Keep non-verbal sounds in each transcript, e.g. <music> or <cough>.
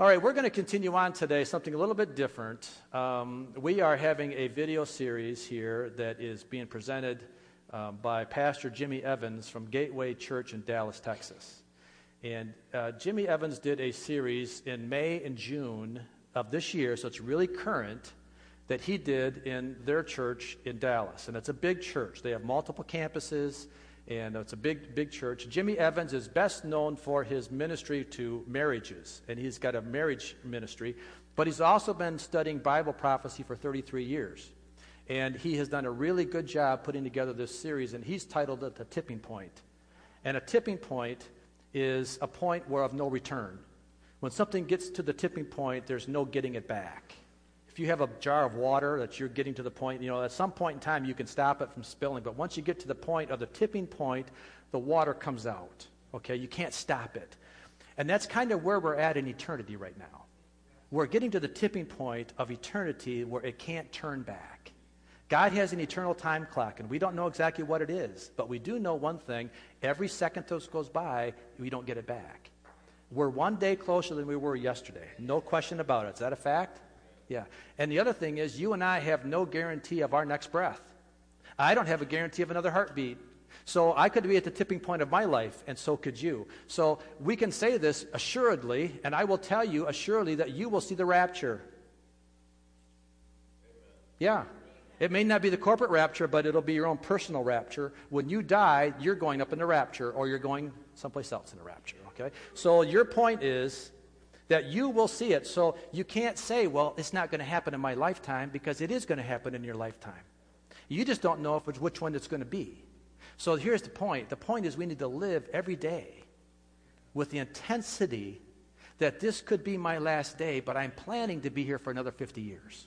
All right, we're going to continue on today, something a little bit different. Um, we are having a video series here that is being presented um, by Pastor Jimmy Evans from Gateway Church in Dallas, Texas. And uh, Jimmy Evans did a series in May and June of this year, so it's really current, that he did in their church in Dallas. And it's a big church, they have multiple campuses and it's a big, big church. Jimmy Evans is best known for his ministry to marriages, and he's got a marriage ministry, but he's also been studying Bible prophecy for 33 years. And he has done a really good job putting together this series, and he's titled it The Tipping Point. And a tipping point is a point where of no return. When something gets to the tipping point, there's no getting it back if you have a jar of water that you're getting to the point, you know, at some point in time you can stop it from spilling, but once you get to the point of the tipping point, the water comes out. Okay, you can't stop it. And that's kind of where we're at in eternity right now. We're getting to the tipping point of eternity where it can't turn back. God has an eternal time clock, and we don't know exactly what it is, but we do know one thing every second that goes by, we don't get it back. We're one day closer than we were yesterday. No question about it. Is that a fact? Yeah. And the other thing is, you and I have no guarantee of our next breath. I don't have a guarantee of another heartbeat. So I could be at the tipping point of my life, and so could you. So we can say this assuredly, and I will tell you assuredly that you will see the rapture. Yeah. It may not be the corporate rapture, but it'll be your own personal rapture. When you die, you're going up in the rapture, or you're going someplace else in the rapture. Okay? So your point is that you will see it. So you can't say, well, it's not going to happen in my lifetime because it is going to happen in your lifetime. You just don't know if it's which one it's going to be. So here's the point the point is we need to live every day with the intensity that this could be my last day, but I'm planning to be here for another 50 years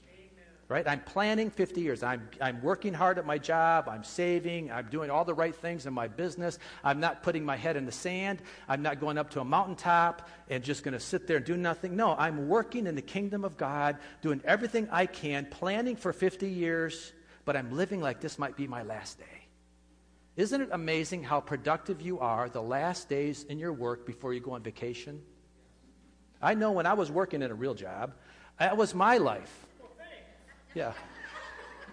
right? I'm planning 50 years. I'm, I'm working hard at my job. I'm saving. I'm doing all the right things in my business. I'm not putting my head in the sand. I'm not going up to a mountaintop and just going to sit there and do nothing. No, I'm working in the kingdom of God, doing everything I can, planning for 50 years, but I'm living like this might be my last day. Isn't it amazing how productive you are the last days in your work before you go on vacation? I know when I was working in a real job, that was my life. Yeah.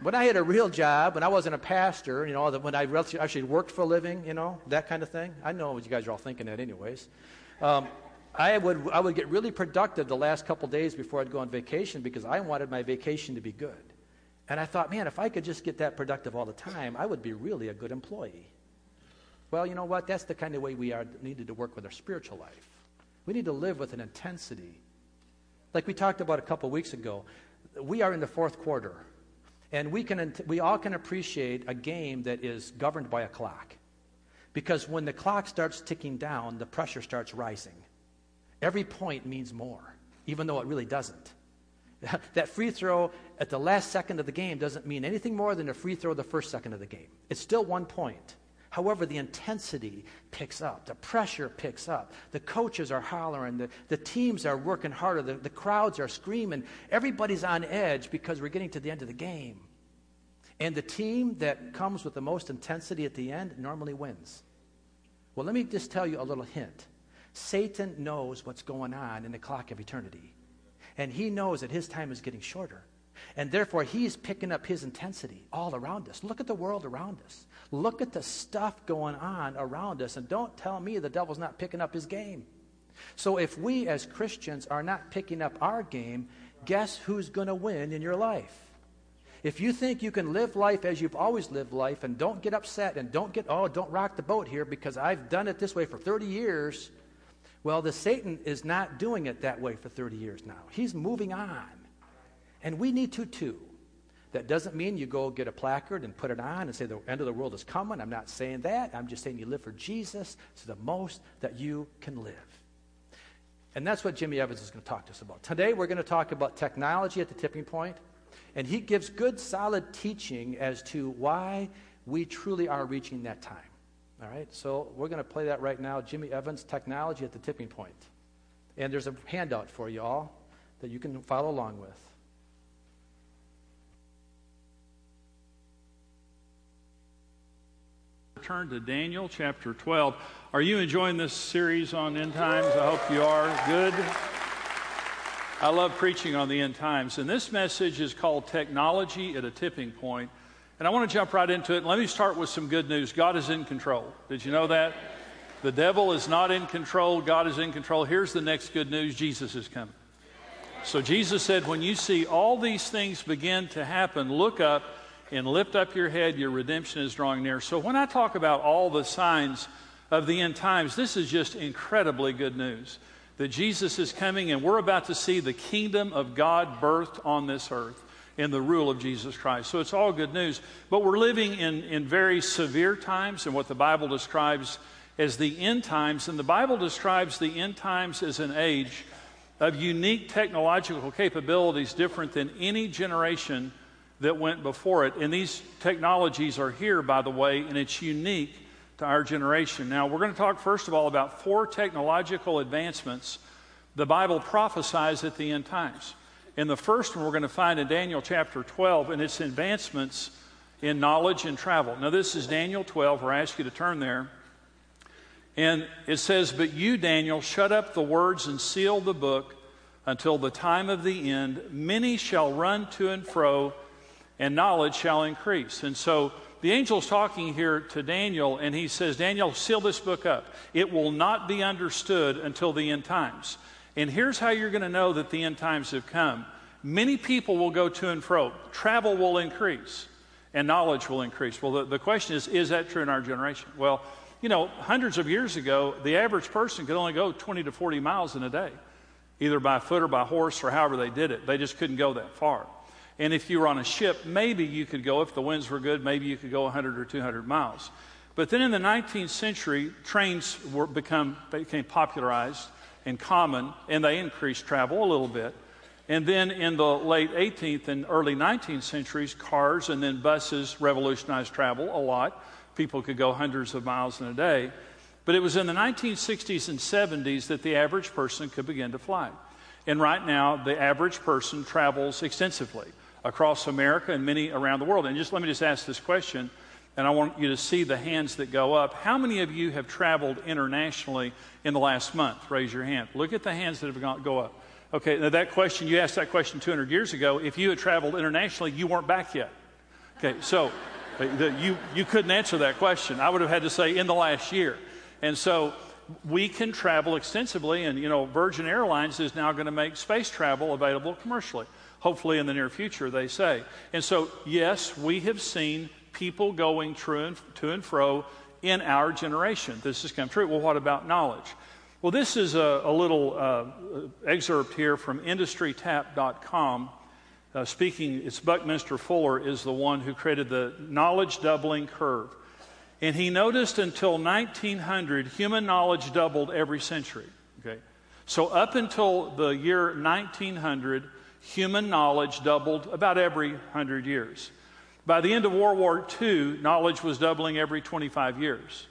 When I had a real job, when I wasn't a pastor, you know, when I actually worked for a living, you know, that kind of thing. I know what you guys are all thinking that, anyways. Um, I would I would get really productive the last couple days before I'd go on vacation because I wanted my vacation to be good. And I thought, man, if I could just get that productive all the time, I would be really a good employee. Well, you know what? That's the kind of way we are needed to work with our spiritual life. We need to live with an intensity. Like we talked about a couple weeks ago, we are in the fourth quarter, and we, can, we all can appreciate a game that is governed by a clock. Because when the clock starts ticking down, the pressure starts rising. Every point means more, even though it really doesn't. <laughs> that free throw at the last second of the game doesn't mean anything more than a free throw the first second of the game. It's still one point. However, the intensity picks up, the pressure picks up, the coaches are hollering, the, the teams are working harder, the, the crowds are screaming. Everybody's on edge because we're getting to the end of the game. And the team that comes with the most intensity at the end normally wins. Well, let me just tell you a little hint. Satan knows what's going on in the clock of eternity. And he knows that his time is getting shorter. And therefore, he's picking up his intensity all around us. Look at the world around us. Look at the stuff going on around us. And don't tell me the devil's not picking up his game. So, if we as Christians are not picking up our game, guess who's going to win in your life? If you think you can live life as you've always lived life and don't get upset and don't get, oh, don't rock the boat here because I've done it this way for 30 years, well, the Satan is not doing it that way for 30 years now. He's moving on. And we need to too. That doesn't mean you go get a placard and put it on and say the end of the world is coming. I'm not saying that. I'm just saying you live for Jesus to the most that you can live. And that's what Jimmy Evans is going to talk to us about. Today we're going to talk about technology at the tipping point, and he gives good solid teaching as to why we truly are reaching that time. All right? So we're going to play that right now. Jimmy Evans, Technology at the Tipping Point. And there's a handout for you all that you can follow along with. Turn to Daniel chapter 12. Are you enjoying this series on end times? I hope you are. Good. I love preaching on the end times. And this message is called Technology at a Tipping Point. And I want to jump right into it. Let me start with some good news. God is in control. Did you know that? The devil is not in control, God is in control. Here's the next good news Jesus is coming. So Jesus said, When you see all these things begin to happen, look up and lift up your head. Your redemption is drawing near. So when I talk about all the signs of the end times, this is just incredibly good news that Jesus is coming and we're about to see the kingdom of God birthed on this earth in the rule of Jesus Christ. So it's all good news. But we're living in, in very severe times and what the Bible describes as the end times. And the Bible describes the end times as an age of unique technological capabilities different than any generation that went before it. And these technologies are here, by the way, and it's unique to our generation. Now, we're going to talk first of all about four technological advancements the Bible prophesies at the end times. And the first one we're going to find in Daniel chapter 12, and it's advancements in knowledge and travel. Now, this is Daniel 12, where I ask you to turn there. And it says, But you, Daniel, shut up the words and seal the book until the time of the end. Many shall run to and fro, and knowledge shall increase. And so the angel's talking here to Daniel, and he says, Daniel, seal this book up. It will not be understood until the end times. And here's how you're going to know that the end times have come many people will go to and fro, travel will increase, and knowledge will increase. Well, the, the question is, is that true in our generation? Well, you know, hundreds of years ago, the average person could only go 20 to 40 miles in a day, either by foot or by horse or however they did it. They just couldn't go that far. And if you were on a ship, maybe you could go, if the winds were good, maybe you could go 100 or 200 miles. But then in the 19th century, trains were become, became popularized and common, and they increased travel a little bit. And then in the late 18th and early 19th centuries, cars and then buses revolutionized travel a lot. People could go hundreds of miles in a day. But it was in the 1960s and 70s that the average person could begin to fly. And right now, the average person travels extensively across America and many around the world. And just let me just ask this question, and I want you to see the hands that go up. How many of you have traveled internationally in the last month? Raise your hand. Look at the hands that have gone, go up. Okay, now that question, you asked that question 200 years ago. If you had traveled internationally, you weren't back yet. Okay, so <laughs> uh, you, you couldn't answer that question. I would have had to say in the last year. And so we can travel extensively, and you know, Virgin Airlines is now going to make space travel available commercially hopefully in the near future, they say. And so, yes, we have seen people going to and fro in our generation. This has come true. Well, what about knowledge? Well, this is a, a little uh, excerpt here from industrytap.com. Uh, speaking, it's Buckminster Fuller is the one who created the knowledge doubling curve. And he noticed until 1900, human knowledge doubled every century. Okay? So, up until the year 1900, human knowledge doubled about every hundred years. By the end of World War II, knowledge was doubling every 25 years.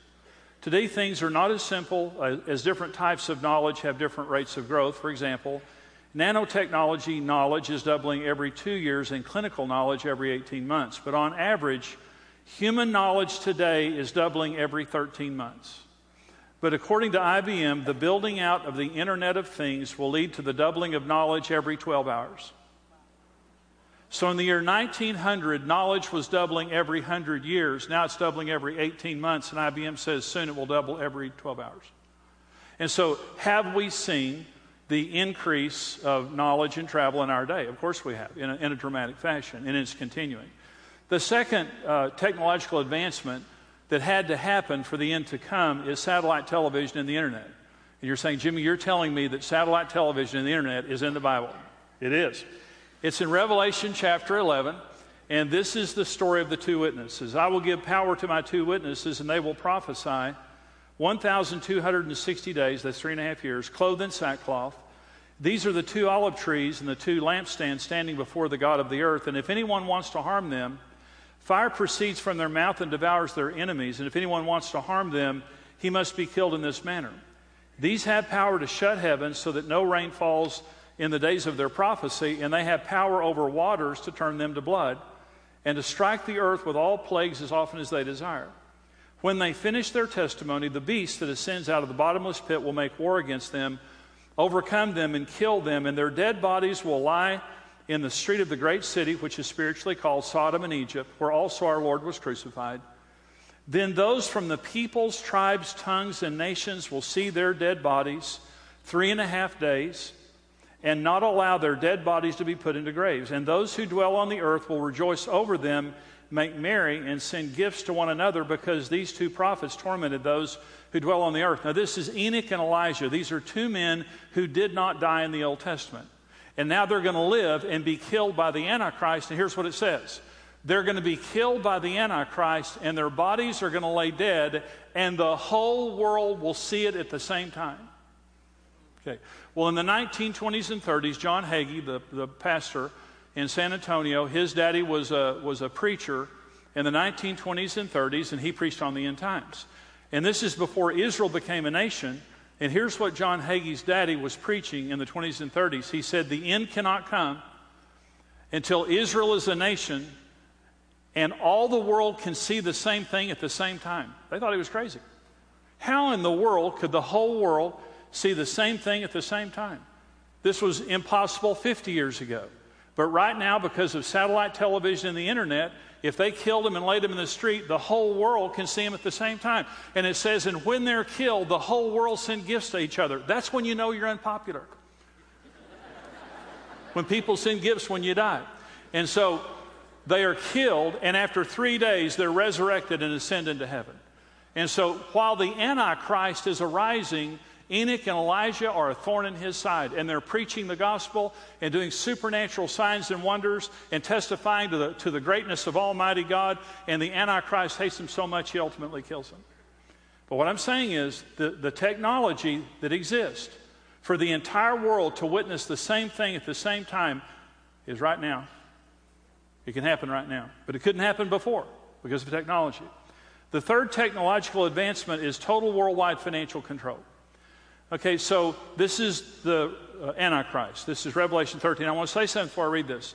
Today, things are not as simple uh, as different types of knowledge have different rates of growth. For example, nanotechnology knowledge is doubling every two years and clinical knowledge every 18 months. But on average, human knowledge today is doubling every 13 months. But according to IBM, the building out of the Internet of Things will lead to the doubling of knowledge every 12 hours. So in the year 1900, knowledge was doubling every 100 years. Now it's doubling every 18 months, and IBM says soon it will double every 12 hours. And so, have we seen the increase of knowledge and travel in our day? Of course we have, in a, in a dramatic fashion, and it's continuing. The second uh, technological advancement that had to happen for the end to come is satellite television and the internet. And you're saying, Jimmy, you're telling me that satellite television and the internet is in the Bible. It is. It's in Revelation chapter 11, and this is the story of the two witnesses. I will give power to my two witnesses, and they will prophesy 1,260 days, that's three and a half years, clothed in sackcloth. These are the two olive trees and the two lampstands standing before the God of the earth. And if anyone wants to harm them, Fire proceeds from their mouth and devours their enemies, and if anyone wants to harm them, he must be killed in this manner. These have power to shut heaven so that no rain falls in the days of their prophecy, and they have power over waters to turn them to blood, and to strike the earth with all plagues as often as they desire. When they finish their testimony, the beast that ascends out of the bottomless pit will make war against them overcome them and kill them, and their dead bodies will lie in the street of the great city, which is spiritually called Sodom and Egypt, where also our Lord was crucified. Then those from the peoples, tribes, tongues, and nations will see their dead bodies three and a half days and not allow their dead bodies to be put into graves. And those who dwell on the earth will rejoice over them, make merry, and send gifts to one another because these two prophets tormented those who dwell on the earth. Now, this is Enoch and Elijah. These are two men who did not die in the Old Testament. And now they're going to live and be killed by the Antichrist. And here's what it says they're going to be killed by the Antichrist, and their bodies are going to lay dead, and the whole world will see it at the same time. Okay. Well, in the 1920s and 30s, John Hagee, the, the pastor in San Antonio, his daddy was a, was a preacher in the 1920s and 30s, and he preached on the end times. And this is before Israel became a nation. And here's what John Hagee's daddy was preaching in the 20s and 30s. He said, The end cannot come until Israel is a nation and all the world can see the same thing at the same time. They thought he was crazy. How in the world could the whole world see the same thing at the same time. This was impossible 50 years ago. But right now, because of satellite television and the internet, if they killed him and laid him in the street, the whole world can see him at the same time. And it says, and when they're killed, the whole world send gifts to each other. That's when you know you're unpopular. <laughs> when people send gifts when you die. And so they are killed, and after three days, they're resurrected and ascend into heaven. And so while the Antichrist is arising, Enoch and Elijah are a thorn in his side, and they're preaching the gospel and doing supernatural signs and wonders and testifying to the, to the greatness of Almighty God. And the Antichrist hates him so much he ultimately kills him. But what I'm saying is the, the technology that exists for the entire world to witness the same thing at the same time is right now. It can happen right now, but it couldn't happen before because of technology. The third technological advancement is total worldwide financial control. Okay, so this is the uh, Antichrist. This is Revelation 13. I want to say something before I read this.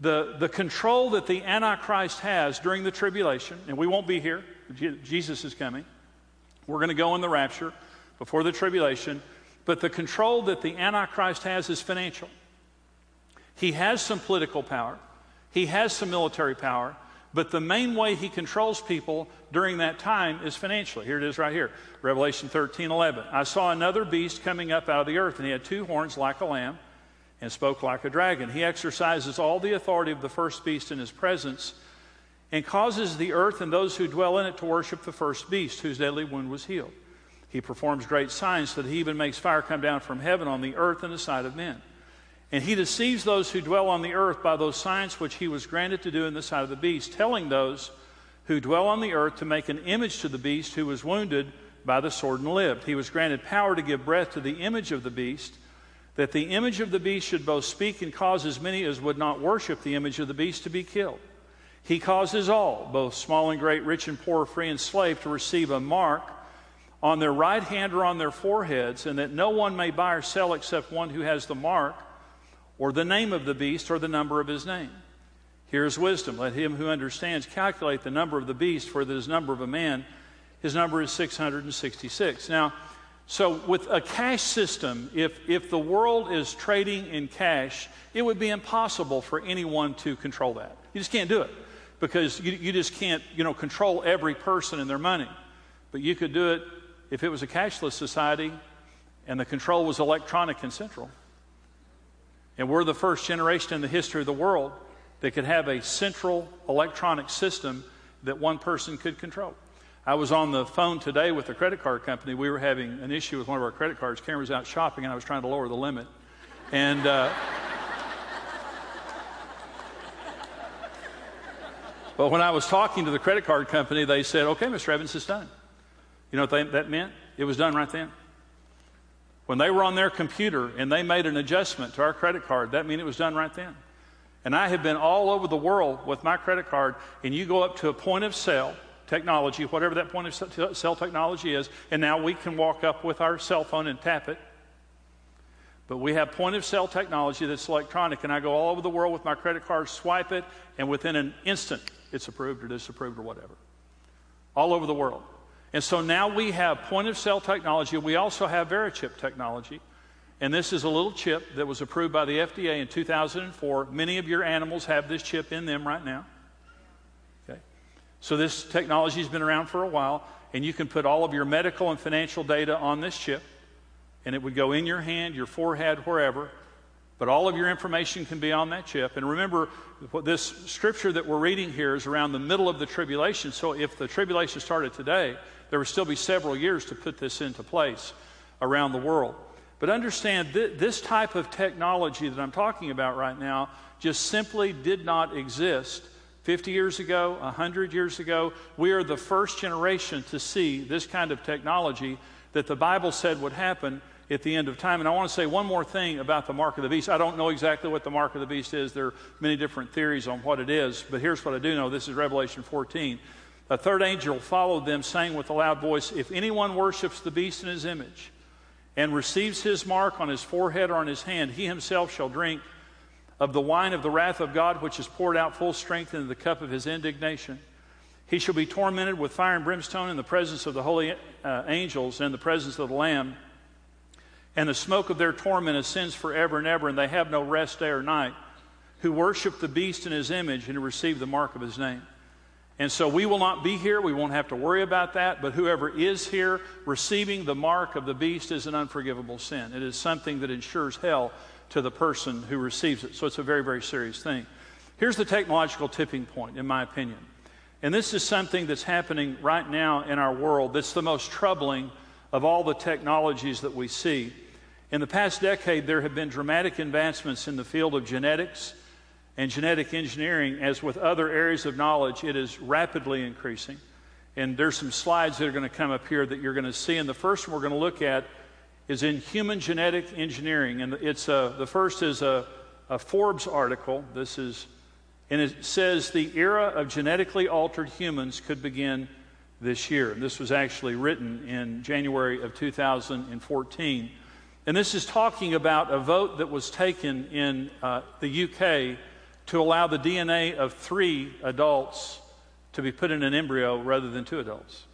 The, the control that the Antichrist has during the tribulation, and we won't be here, Jesus is coming. We're going to go in the rapture before the tribulation, but the control that the Antichrist has is financial. He has some political power, he has some military power, but the main way he controls people during that time is financially. Here it is right here Revelation 13 11. I saw another beast coming up out of the earth, and he had two horns like a lamb and spoke like a dragon. He exercises all the authority of the first beast in his presence and causes the earth and those who dwell in it to worship the first beast, whose deadly wound was healed. He performs great signs so that he even makes fire come down from heaven on the earth in the sight of men. And he deceives those who dwell on the earth by those signs which he was granted to do in the sight of the beast, telling those who dwell on the earth to make an image to the beast who was wounded by the sword and lived. He was granted power to give breath to the image of the beast, that the image of the beast should both speak and cause as many as would not worship the image of the beast to be killed. He causes all, both small and great, rich and poor, free and slave, to receive a mark on their right hand or on their foreheads, and that no one may buy or sell except one who has the mark or the name of the beast, or the number of his name. Here's wisdom. Let him who understands calculate the number of the beast, for the number of a man, his number is 666. Now, so with a cash system, if, if the world is trading in cash, it would be impossible for anyone to control that. You just can't do it because you, you just can't you know, control every person and their money. But you could do it if it was a cashless society and the control was electronic and central. And we're the first generation in the history of the world that could have a central electronic system that one person could control. I was on the phone today with a credit card company. We were having an issue with one of our credit cards. Cameron was out shopping, and I was trying to lower the limit. And uh, but when I was talking to the credit card company, they said, "Okay, Mr. Evans, it's done." You know what they, that meant? It was done right then. When they were on their computer and they made an adjustment to our credit card, that meant it was done right then. And I have been all over the world with my credit card, and you go up to a point of sale technology, whatever that point of sale technology is, and now we can walk up with our cell phone and tap it. But we have point of sale technology that's electronic, and I go all over the world with my credit card, swipe it, and within an instant, it's approved or disapproved or whatever. All over the world. And so now we have point of sale technology. We also have VeriChip technology. And this is a little chip that was approved by the FDA in 2004. Many of your animals have this chip in them right now. Okay. So this technology has been around for a while, and you can put all of your medical and financial data on this chip, and it would go in your hand, your forehead, wherever. But all of your information can be on that chip. And remember, this scripture that we're reading here is around the middle of the tribulation. So if the tribulation started today, there would still be several years to put this into place around the world. But understand th- this type of technology that I'm talking about right now just simply did not exist 50 years ago, 100 years ago. We are the first generation to see this kind of technology that the Bible said would happen at the end of time. And I want to say one more thing about the mark of the beast. I don't know exactly what the mark of the beast is. There are many different theories on what it is, but here's what I do know. This is Revelation 14. A third angel followed them, saying with a loud voice, If anyone worships the beast in his image and receives his mark on his forehead or on his hand, he himself shall drink of the wine of the wrath of God, which is poured out full strength into the cup of his indignation. He shall be tormented with fire and brimstone in the presence of the holy uh, angels and the presence of the Lamb. And the smoke of their torment ascends forever and ever, and they have no rest day or night, who worship the beast in his image and receive the mark of his name. And so we will not be here. We won't have to worry about that. But whoever is here, receiving the mark of the beast is an unforgivable sin. It is something that ensures hell to the person who receives it. So it's a very, very serious thing. Here's the technological tipping point, in my opinion. And this is something that's happening right now in our world that's the most troubling of all the technologies that we see. In the past decade, there have been dramatic advancements in the field of genetics and genetic engineering, as with other areas of knowledge, it is rapidly increasing. And there's some slides that are going to come up here that you're going to see. And the first one we're going to look at is in human genetic engineering. And it's a, uh, the first is a, a Forbes article. This is, and it says the era of genetically altered humans could begin this year. And this was actually written in January of 2014. And this is talking about a vote that was taken in uh, the UK to allow the DNA of three adults to be put in an embryo rather than two adults.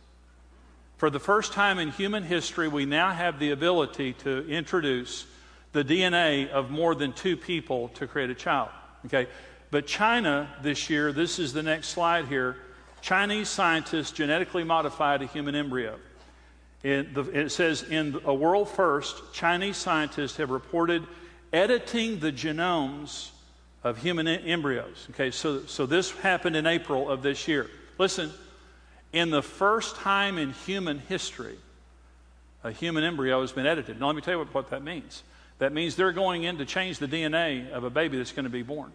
For the first time in human history, we now have the ability to introduce the DNA of more than two people to create a child. Okay? But China this year, this is the next slide here. Chinese scientists genetically modified a human embryo. It, the, it says, in a world first, Chinese scientists have reported editing the genomes of human embryos. Okay, so, so this happened in April of this year. Listen, in the first time in human history, a human embryo has been edited. Now, let me tell you what, what that means. That means they're going in to change the DNA of a baby that's going to be born.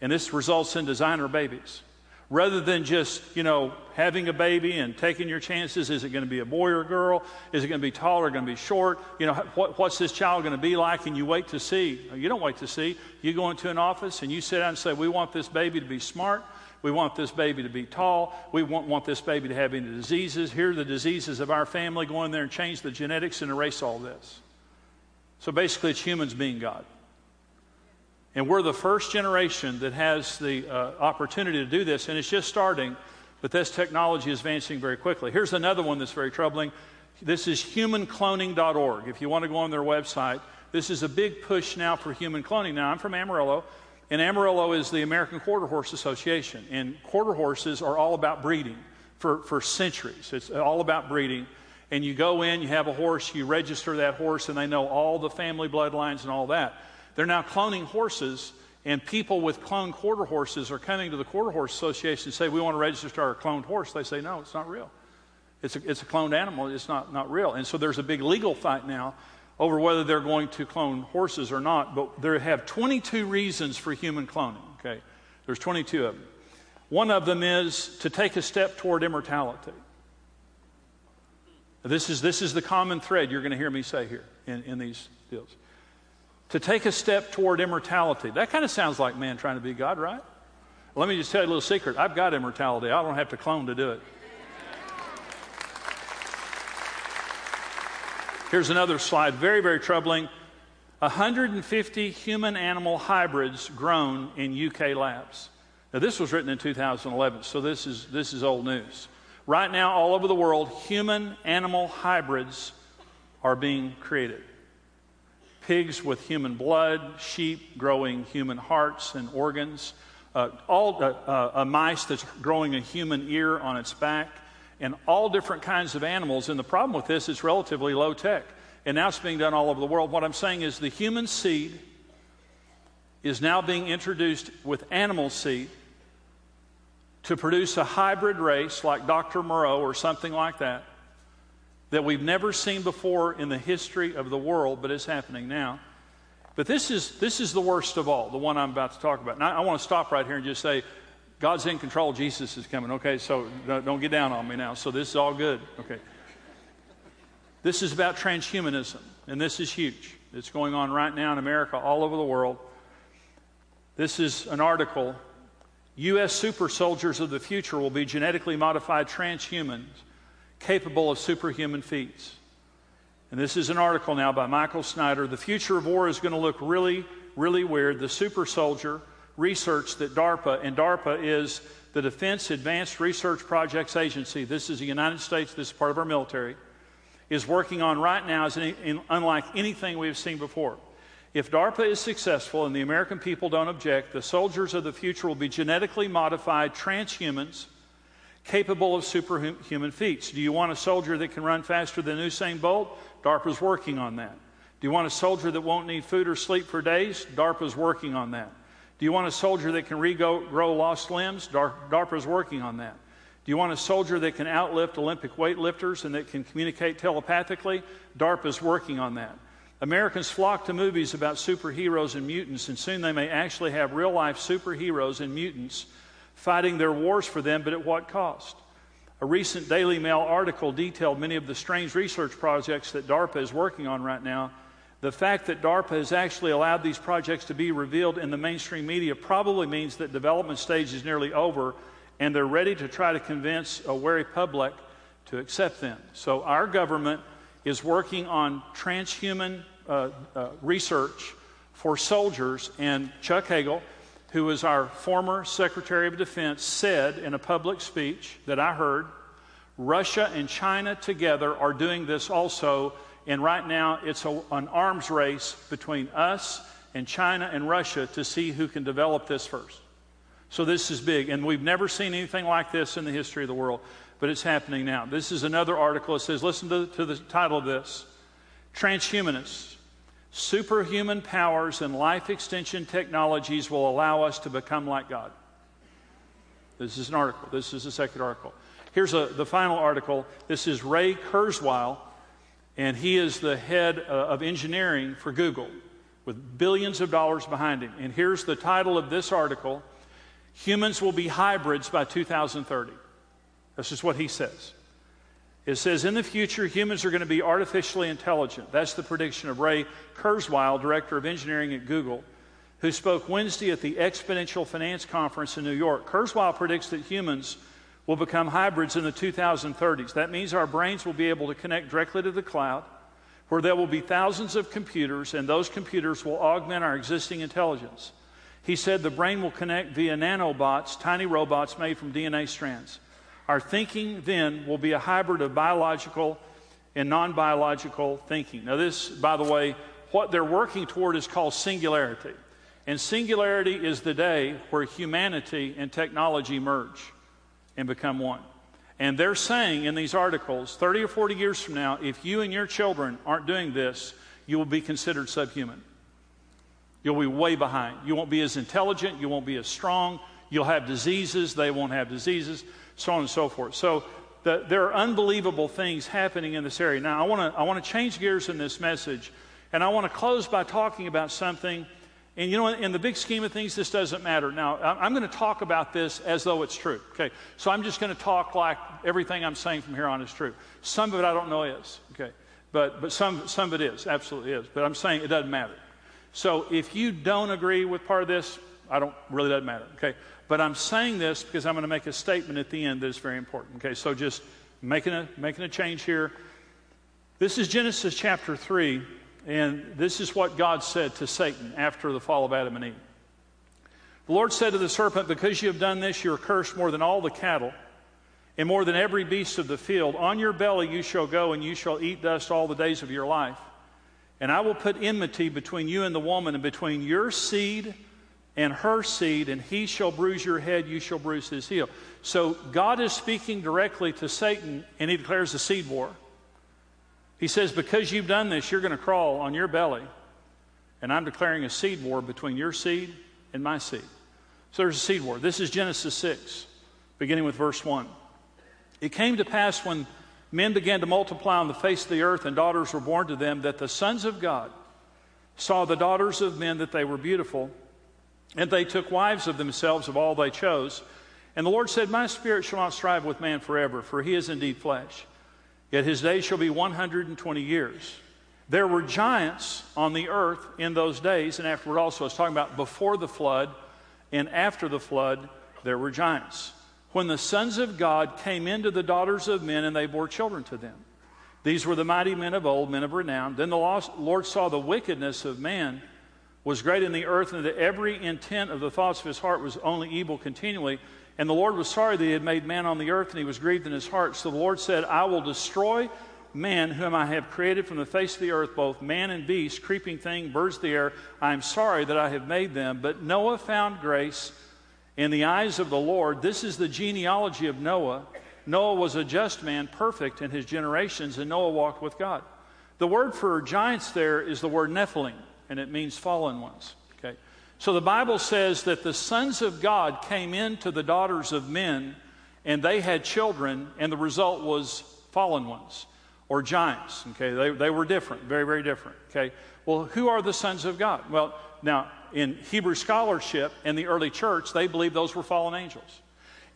And this results in designer babies rather than just, you know, having a baby and taking your chances. Is it going to be a boy or a girl? Is it going to be tall or going to be short? You know, what, what's this child going to be like? And you wait to see. You don't wait to see. You go into an office and you sit down and say, We want this baby to be smart. We want this baby to be tall. We want, want this baby to have any diseases. Here are the diseases of our family. Go in there and change the genetics and erase all this. So basically, it's humans being God. And we're the first generation that has the uh, opportunity to do this, and it's just starting, but this technology is advancing very quickly. Here's another one that's very troubling. This is humancloning.org. If you want to go on their website, this is a big push now for human cloning. Now, I'm from Amarillo, and Amarillo is the American Quarter Horse Association, and quarter horses are all about breeding for, for centuries. It's all about breeding. And you go in, you have a horse, you register that horse, and they know all the family bloodlines and all that. They're now cloning horses, and people with cloned quarter horses are coming to the Quarter Horse Association and say, We want to register our cloned horse. They say, No, it's not real. It's a, it's a cloned animal, it's not, not real. And so there's a big legal fight now over whether they're going to clone horses or not. But they have 22 reasons for human cloning, okay? There's 22 of them. One of them is to take a step toward immortality. This is, this is the common thread you're going to hear me say here in, in these deals to take a step toward immortality. That kind of sounds like man trying to be God, right? Let me just tell you a little secret. I've got immortality. I don't have to clone to do it. Here's another slide, very, very troubling. 150 human animal hybrids grown in UK labs. Now, this was written in 2011, so this is, this is old news. Right now, all over the world, human animal hybrids are being created. Pigs with human blood, sheep growing human hearts and organs, uh, all uh, uh, a mice that's growing a human ear on its back, and all different kinds of animals. And the problem with this is relatively low tech. And now it's being done all over the world. What I'm saying is the human seed is now being introduced with animal seed to produce a hybrid race like Dr. Moreau or something like that, that we've never seen before in the history of the world, but it's happening now. But this is, this is the worst of all, the one I'm about to talk about. I, I want to stop right here and just say, God's in control, Jesus is coming. Okay, so don't get down on me now. So this is all good. Okay. This is about transhumanism, and this is huge. It's going on right now in America, all over the world. This is an article U.S. super soldiers of the future will be genetically modified transhumans capable of superhuman feats. And this is an article now by Michael Snyder. The future of war is going to look really, really weird. The super soldier research that DARPA, and DARPA is the Defense Advanced Research Projects Agency. This is the United States, this is part of our military, is working on right now is unlike anything we have seen before. If DARPA is successful and the American people don't object, the soldiers of the future will be genetically modified transhumans capable of superhuman feats. Do you want a soldier that can run faster than Usain Bolt? DARPA's working on that. Do you want a soldier that won't need food or sleep for days? DARPA's working on that. Do you want a soldier that can regrow lost limbs? DARPA's working on that. Do you want a soldier that can outlift Olympic weightlifters and that can communicate telepathically? DARPA's working on that. Americans flock to movies about superheroes and mutants, and soon they may actually have real life superheroes and mutants fighting their wars for them, but at what cost? A recent Daily Mail article detailed many of the strange research projects that DARPA is working on right now. The fact that DARPA has actually allowed these projects to be revealed in the mainstream media probably means that development stage is nearly over and they're ready to try to convince a wary public to accept them. So our government is working on transhuman uh, uh, research for soldiers. And Chuck Hagel, who is our former Secretary of Defense, said in a public speech that I heard Russia and China together are doing this also. And right now, it's a, an arms race between us and China and Russia to see who can develop this first. So this is big. And we've never seen anything like this in the history of the world but it's happening now. This is another article. It says, listen to, to the title of this Transhumanists. Superhuman powers and life extension technologies will allow us to become like God. This is an article. This is a second article. Here's a, the final article. This is Ray Kurzweil, and he is the head uh, of engineering for Google with billions of dollars behind him. And here's the title of this article Humans will be hybrids by 2030. This is what he says. It says, in the future, humans are going to be artificially intelligent. That's the prediction of Ray Kurzweil, director of engineering at Google, who spoke Wednesday at the Exponential Finance Conference in New York. Kurzweil predicts that humans will become hybrids in the 2030s. That means our brains will be able to connect directly to the cloud, where there will be thousands of computers, and those computers will augment our existing intelligence. He said the brain will connect via nanobots, tiny robots made from DNA strands. Our thinking then will be a hybrid of biological and non biological thinking. Now, this, by the way, what they're working toward is called singularity. And singularity is the day where humanity and technology merge and become one. And they're saying in these articles 30 or 40 years from now, if you and your children aren't doing this, you will be considered subhuman. You'll be way behind. You won't be as intelligent. You won't be as strong. You'll have diseases. They won't have diseases so on and so forth. So the, there are unbelievable things happening in this area. Now, I want to I wanna change gears in this message, and I want to close by talking about something. And you know, in the big scheme of things, this doesn't matter. Now, I'm going to talk about this as though it's true. Okay, so I'm just going to talk like everything I'm saying from here on is true. Some of it I don't know is. Okay, but but some some of it is absolutely is. But I'm saying it doesn't matter. So if you don't agree with part of this, I don't really doesn't matter. Okay, but I'm saying this because I'm going to make a statement at the end that is very important. Okay, so just making a, making a change here. This is Genesis chapter 3, and this is what God said to Satan after the fall of Adam and Eve. The Lord said to the serpent, Because you have done this, you are cursed more than all the cattle and more than every beast of the field. On your belly you shall go, and you shall eat dust all the days of your life. And I will put enmity between you and the woman, and between your seed and her seed, and he shall bruise your head, you shall bruise his heel. So God is speaking directly to Satan, and he declares a seed war. He says, Because you've done this, you're going to crawl on your belly, and I'm declaring a seed war between your seed and my seed. So there's a seed war. This is Genesis 6, beginning with verse 1. It came to pass when men began to multiply on the face of the earth and daughters were born to them that the sons of God saw the daughters of men that they were beautiful, and they took wives of themselves of all they chose. And the Lord said, My spirit shall not strive with man forever, for he is indeed flesh. Yet his days shall be 120 years. There were giants on the earth in those days, and afterward also. I was talking about before the flood and after the flood, there were giants. When the sons of God came into the daughters of men, and they bore children to them. These were the mighty men of old, men of renown. Then the Lord saw the wickedness of man was great in the earth, and that every intent of the thoughts of his heart was only evil continually. And the Lord was sorry that he had made man on the earth, and he was grieved in his heart. So the Lord said, I will destroy man whom I have created from the face of the earth, both man and beast, creeping thing, birds of the air. I am sorry that I have made them. But Noah found grace in the eyes of the Lord. This is the genealogy of Noah. Noah was a just man, perfect in his generations, and Noah walked with God. The word for giants there is the word Nephilim, and it means fallen ones. Okay? So the Bible says that the sons of God came into the daughters of men, and they had children, and the result was fallen ones or giants. Okay, they, they were different, very, very different. Okay, well, who are the sons of God? Well, now in Hebrew scholarship and the early church, they believe those were fallen angels.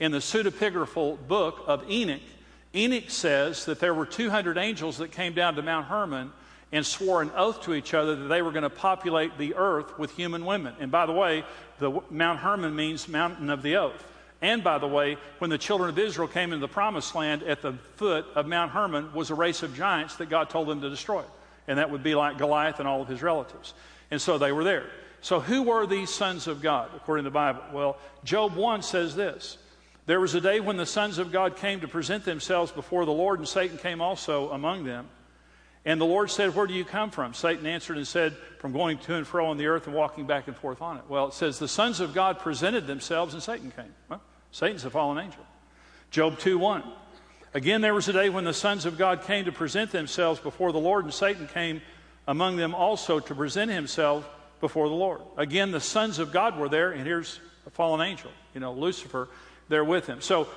In the pseudepigraphal book of Enoch, Enoch says that there were 200 angels that came down to Mount Hermon and swore an oath to each other that they were going to populate the earth with human women. And by the way, the Mount Hermon means mountain of the oath. And by the way, when the children of Israel came into the promised land at the foot of Mount Hermon was a race of giants that God told them to destroy. And that would be like Goliath and all of his relatives. And so they were there. So who were these sons of God according to the Bible? Well, Job 1 says this. There was a day when the sons of God came to present themselves before the Lord, and Satan came also among them. And the Lord said, Where do you come from? Satan answered and said, From going to and fro on the earth and walking back and forth on it. Well, it says, The sons of God presented themselves, and Satan came. Well, Satan's a fallen angel. Job 2 1. Again, there was a day when the sons of God came to present themselves before the Lord, and Satan came among them also to present himself before the Lord. Again, the sons of God were there, and here's a fallen angel, you know, Lucifer, there with him. So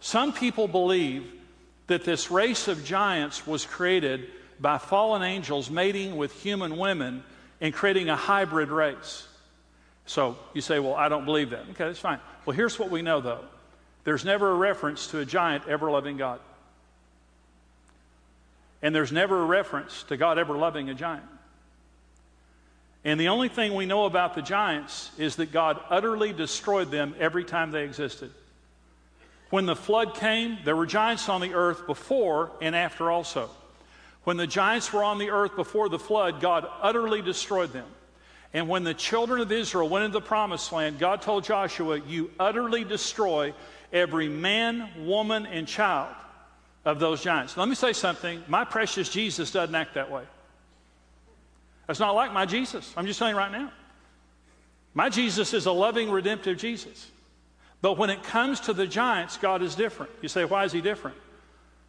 some people believe that this race of giants was created by fallen angels mating with human women and creating a hybrid race. So you say, well, I don't believe that. Okay, that's fine. Well, here's what we know, though there's never a reference to a giant ever loving God. And there's never a reference to God ever loving a giant. And the only thing we know about the giants is that God utterly destroyed them every time they existed. When the flood came, there were giants on the earth before and after also. When the giants were on the earth before the flood, God utterly destroyed them. And when the children of Israel went into the promised land, God told Joshua, You utterly destroy every man, woman, and child of those giants. Let me say something. My precious Jesus doesn't act that way. That's not like my Jesus. I'm just you right now. My Jesus is a loving, redemptive Jesus. But when it comes to the giants, God is different. You say, why is he different?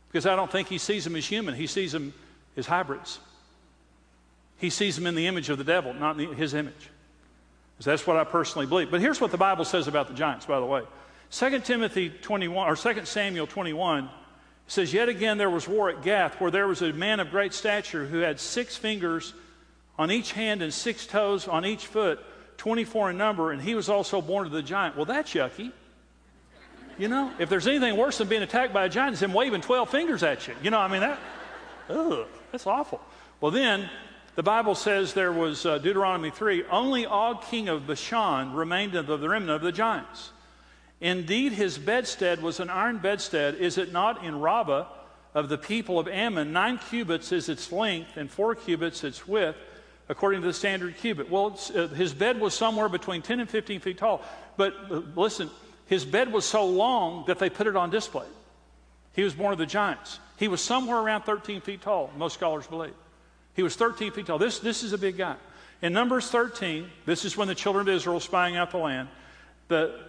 Because I don't think he sees them as human, he sees them as hybrids. He sees them in the image of the devil, not in his image. That's what I personally believe. But here's what the Bible says about the giants, by the way. 2 Timothy 21, or 2 Samuel 21 says, Yet again there was war at Gath, where there was a man of great stature who had six fingers on each hand and six toes on each foot, 24 in number, and he was also born of the giant. Well, that's yucky. You know, if there's anything worse than being attacked by a giant, it's him waving 12 fingers at you. You know, I mean, that, ugh, that's awful. Well, then the Bible says there was uh, Deuteronomy 3 only Og, king of Bashan, remained of the remnant of the giants. Indeed, his bedstead was an iron bedstead. Is it not in Rabbah of the people of Ammon? Nine cubits is its length, and four cubits its width, according to the standard cubit. Well, uh, his bed was somewhere between 10 and 15 feet tall. But uh, listen, his bed was so long that they put it on display. He was born of the giants. He was somewhere around 13 feet tall, most scholars believe. He was 13 feet tall. This, this is a big guy. In Numbers 13, this is when the children of Israel spying out the land. The,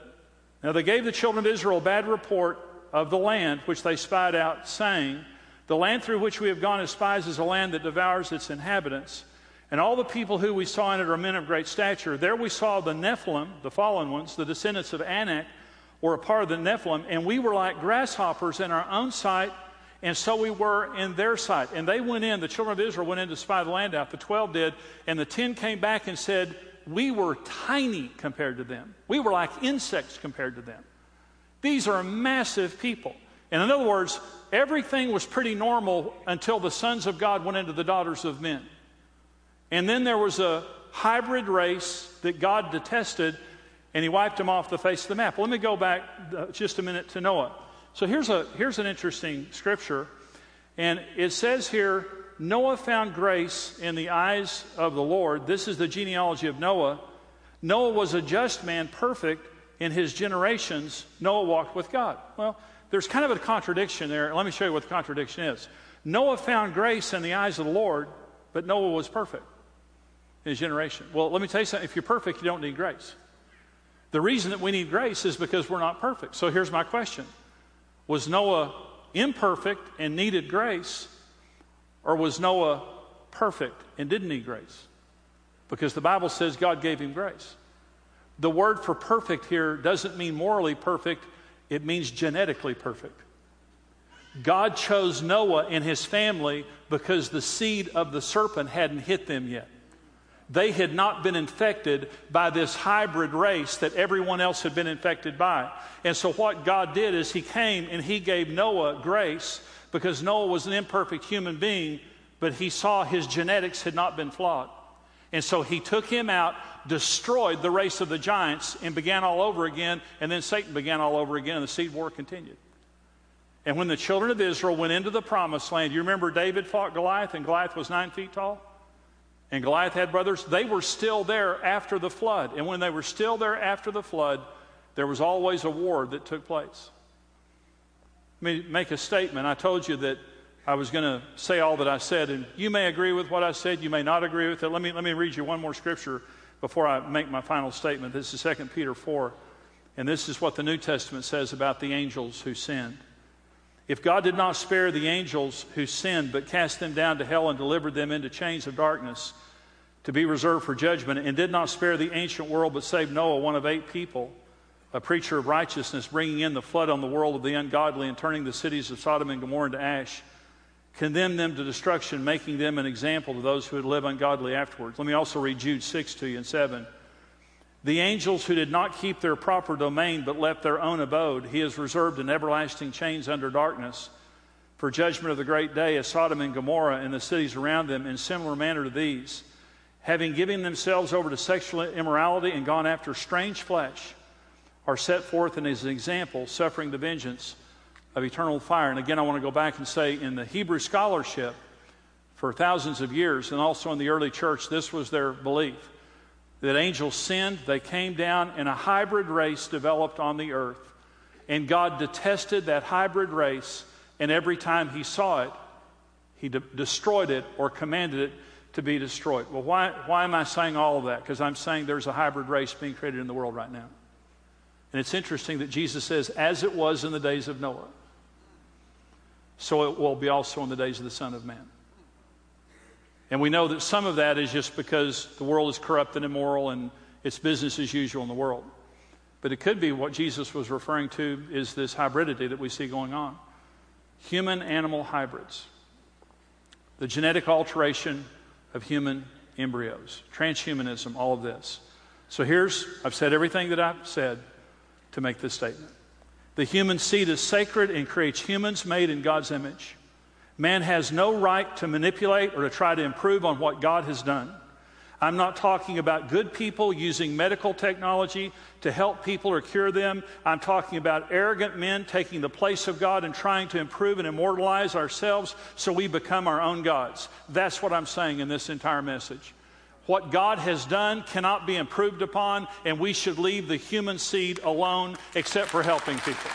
now they gave the children of Israel a bad report of the land which they spied out, saying, The land through which we have gone as spies is a land that devours its inhabitants. And all the people who we saw in it are men of great stature. There we saw the Nephilim, the fallen ones, the descendants of Anak, were a part of the Nephilim, and we were like grasshoppers in our own sight and so we were in their sight. And they went in, the children of Israel went in to spy the land out. The 12 did. And the 10 came back and said, We were tiny compared to them. We were like insects compared to them. These are massive people. And in other words, everything was pretty normal until the sons of God went into the daughters of men. And then there was a hybrid race that God detested, and he wiped them off the face of the map. Let me go back uh, just a minute to Noah. So here's, a, here's an interesting scripture. And it says here Noah found grace in the eyes of the Lord. This is the genealogy of Noah. Noah was a just man, perfect in his generations. Noah walked with God. Well, there's kind of a contradiction there. Let me show you what the contradiction is. Noah found grace in the eyes of the Lord, but Noah was perfect in his generation. Well, let me tell you something. If you're perfect, you don't need grace. The reason that we need grace is because we're not perfect. So here's my question was Noah imperfect and needed grace, or was Noah perfect and didn't need grace? Because the Bible says God gave him grace. The word for perfect here doesn't mean morally perfect, it means genetically perfect. God chose Noah and his family because the seed of the serpent hadn't hit them yet. They had not been infected by this hybrid race that everyone else had been infected by. And so, what God did is He came and He gave Noah grace because Noah was an imperfect human being, but He saw his genetics had not been flawed. And so, He took him out, destroyed the race of the giants, and began all over again. And then Satan began all over again, and the seed war continued. And when the children of Israel went into the promised land, you remember David fought Goliath, and Goliath was nine feet tall? And Goliath had brothers, they were still there after the flood. And when they were still there after the flood, there was always a war that took place. Let me make a statement. I told you that I was going to say all that I said, and you may agree with what I said, you may not agree with it. Let me, let me read you one more scripture before I make my final statement. This is 2 Peter 4, and this is what the New Testament says about the angels who sinned. If God did not spare the angels who sinned, but cast them down to hell and delivered them into chains of darkness, to be reserved for judgment, and did not spare the ancient world, but saved Noah, one of eight people, a preacher of righteousness, bringing in the flood on the world of the ungodly and turning the cities of Sodom and Gomorrah into ash, condemned them to destruction, making them an example to those who would live ungodly afterwards. Let me also read Jude 6 to you and 7. The angels who did not keep their proper domain but left their own abode, he has reserved in everlasting chains under darkness for judgment of the great day as Sodom and Gomorrah and the cities around them in similar manner to these having given themselves over to sexual immorality and gone after strange flesh, are set forth in an example, suffering the vengeance of eternal fire. And again, I want to go back and say in the Hebrew scholarship for thousands of years, and also in the early church, this was their belief that angels sinned, they came down, and a hybrid race developed on the earth. And God detested that hybrid race, and every time He saw it, He de- destroyed it or commanded it to be destroyed. Well, why, why am I saying all of that? Because I'm saying there's a hybrid race being created in the world right now. And it's interesting that Jesus says, as it was in the days of Noah, so it will be also in the days of the Son of Man. And we know that some of that is just because the world is corrupt and immoral and it's business as usual in the world. But it could be what Jesus was referring to is this hybridity that we see going on human animal hybrids. The genetic alteration of human embryos, transhumanism, all of this. So here's, I've said everything that I've said to make this statement. The human seed is sacred and creates humans made in God's image. Man has no right to manipulate or to try to improve on what God has done. I'm not talking about good people using medical technology to help people or cure them. I'm talking about arrogant men taking the place of God and trying to improve and immortalize ourselves so we become our own gods. That's what I'm saying in this entire message. What God has done cannot be improved upon, and we should leave the human seed alone except for helping people.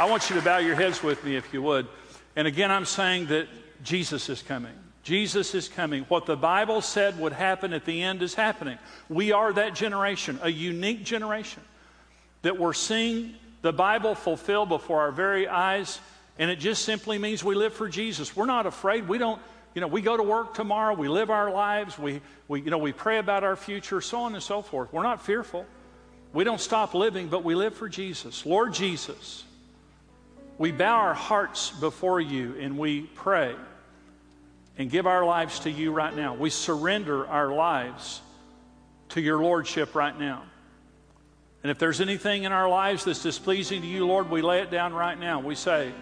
I want you to bow your heads with me if you would. And again, I'm saying that Jesus is coming. Jesus is coming. What the Bible said would happen at the end is happening. We are that generation, a unique generation, that we're seeing the Bible fulfilled before our very eyes. And it just simply means we live for Jesus. We're not afraid. We don't, you know, we go to work tomorrow, we live our lives, we, we, you know, we pray about our future, so on and so forth. We're not fearful. We don't stop living, but we live for Jesus. Lord Jesus, we bow our hearts before you and we pray and give our lives to you right now. We surrender our lives to your Lordship right now. And if there's anything in our lives that's displeasing to you, Lord, we lay it down right now. We say,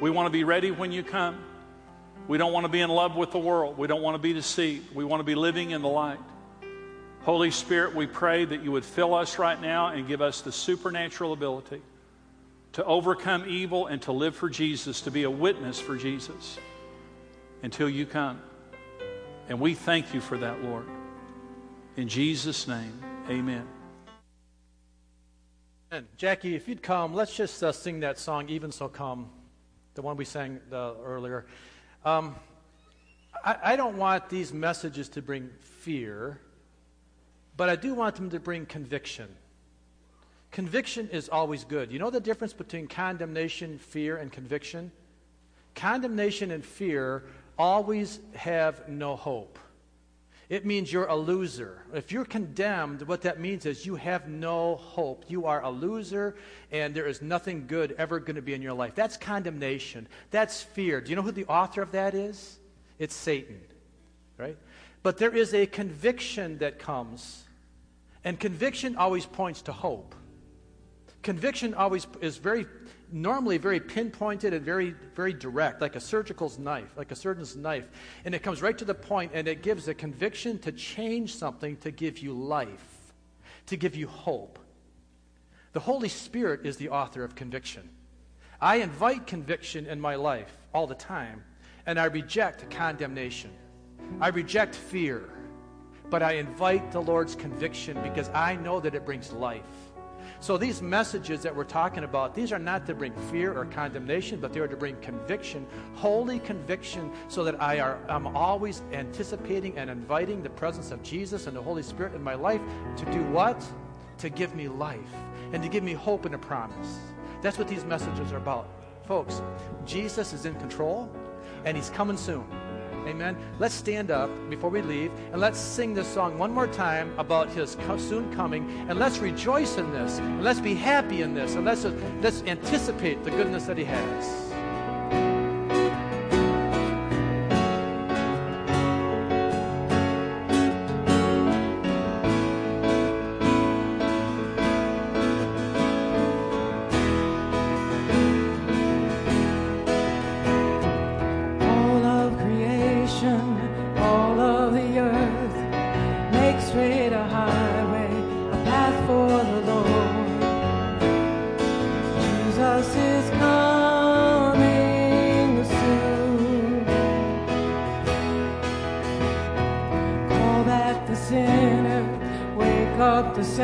we want to be ready when you come. We don't want to be in love with the world. We don't want to be deceived. We want to be living in the light. Holy Spirit, we pray that you would fill us right now and give us the supernatural ability to overcome evil and to live for Jesus, to be a witness for Jesus until you come. And we thank you for that, Lord. In Jesus' name, amen. And Jackie, if you'd come, let's just uh, sing that song, Even So Come, the one we sang uh, earlier. Um, I, I don't want these messages to bring fear, but I do want them to bring conviction. Conviction is always good. You know the difference between condemnation, fear, and conviction? Condemnation and fear always have no hope. It means you're a loser. If you're condemned, what that means is you have no hope. You are a loser, and there is nothing good ever going to be in your life. That's condemnation. That's fear. Do you know who the author of that is? It's Satan, right? But there is a conviction that comes, and conviction always points to hope. Conviction always is very, normally very pinpointed and very, very direct, like a surgical's knife, like a surgeon's knife. And it comes right to the point and it gives a conviction to change something to give you life, to give you hope. The Holy Spirit is the author of conviction. I invite conviction in my life all the time, and I reject condemnation. I reject fear, but I invite the Lord's conviction because I know that it brings life. So these messages that we're talking about, these are not to bring fear or condemnation, but they are to bring conviction, holy conviction, so that I are I'm always anticipating and inviting the presence of Jesus and the Holy Spirit in my life to do what? To give me life and to give me hope and a promise. That's what these messages are about. Folks, Jesus is in control and he's coming soon. Amen. Let's stand up before we leave and let's sing this song one more time about his soon coming and let's rejoice in this and let's be happy in this and let's, let's anticipate the goodness that he has.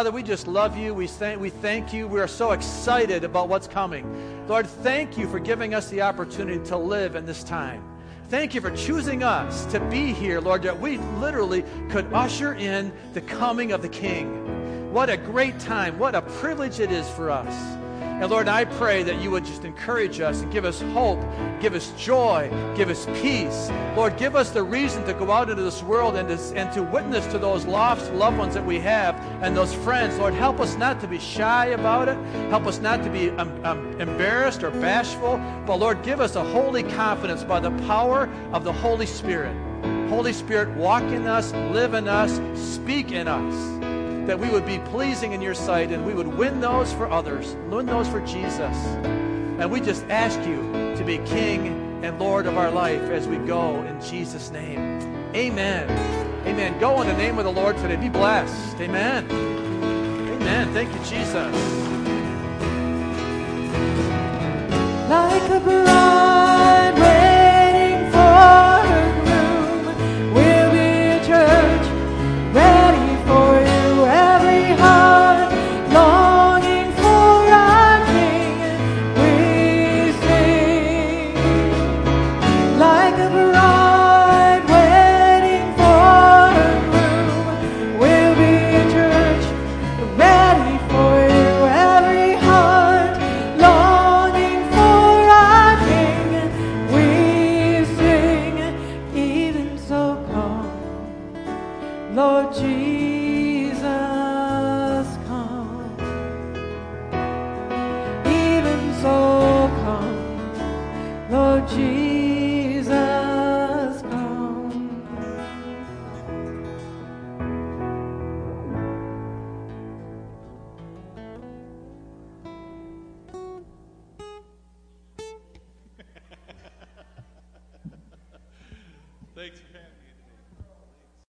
Father, we just love you. We thank, we thank you. We are so excited about what's coming. Lord, thank you for giving us the opportunity to live in this time. Thank you for choosing us to be here, Lord, that we literally could usher in the coming of the King. What a great time. What a privilege it is for us. And Lord, I pray that you would just encourage us and give us hope, give us joy, give us peace. Lord, give us the reason to go out into this world and to, and to witness to those lost loved ones that we have and those friends. Lord, help us not to be shy about it. Help us not to be um, um, embarrassed or bashful. But Lord, give us a holy confidence by the power of the Holy Spirit. Holy Spirit, walk in us, live in us, speak in us that we would be pleasing in your sight and we would win those for others, win those for Jesus. And we just ask you to be King and Lord of our life as we go in Jesus' name. Amen. Amen. Go in the name of the Lord today. Be blessed. Amen. Amen. Thank you, Jesus. Like a bride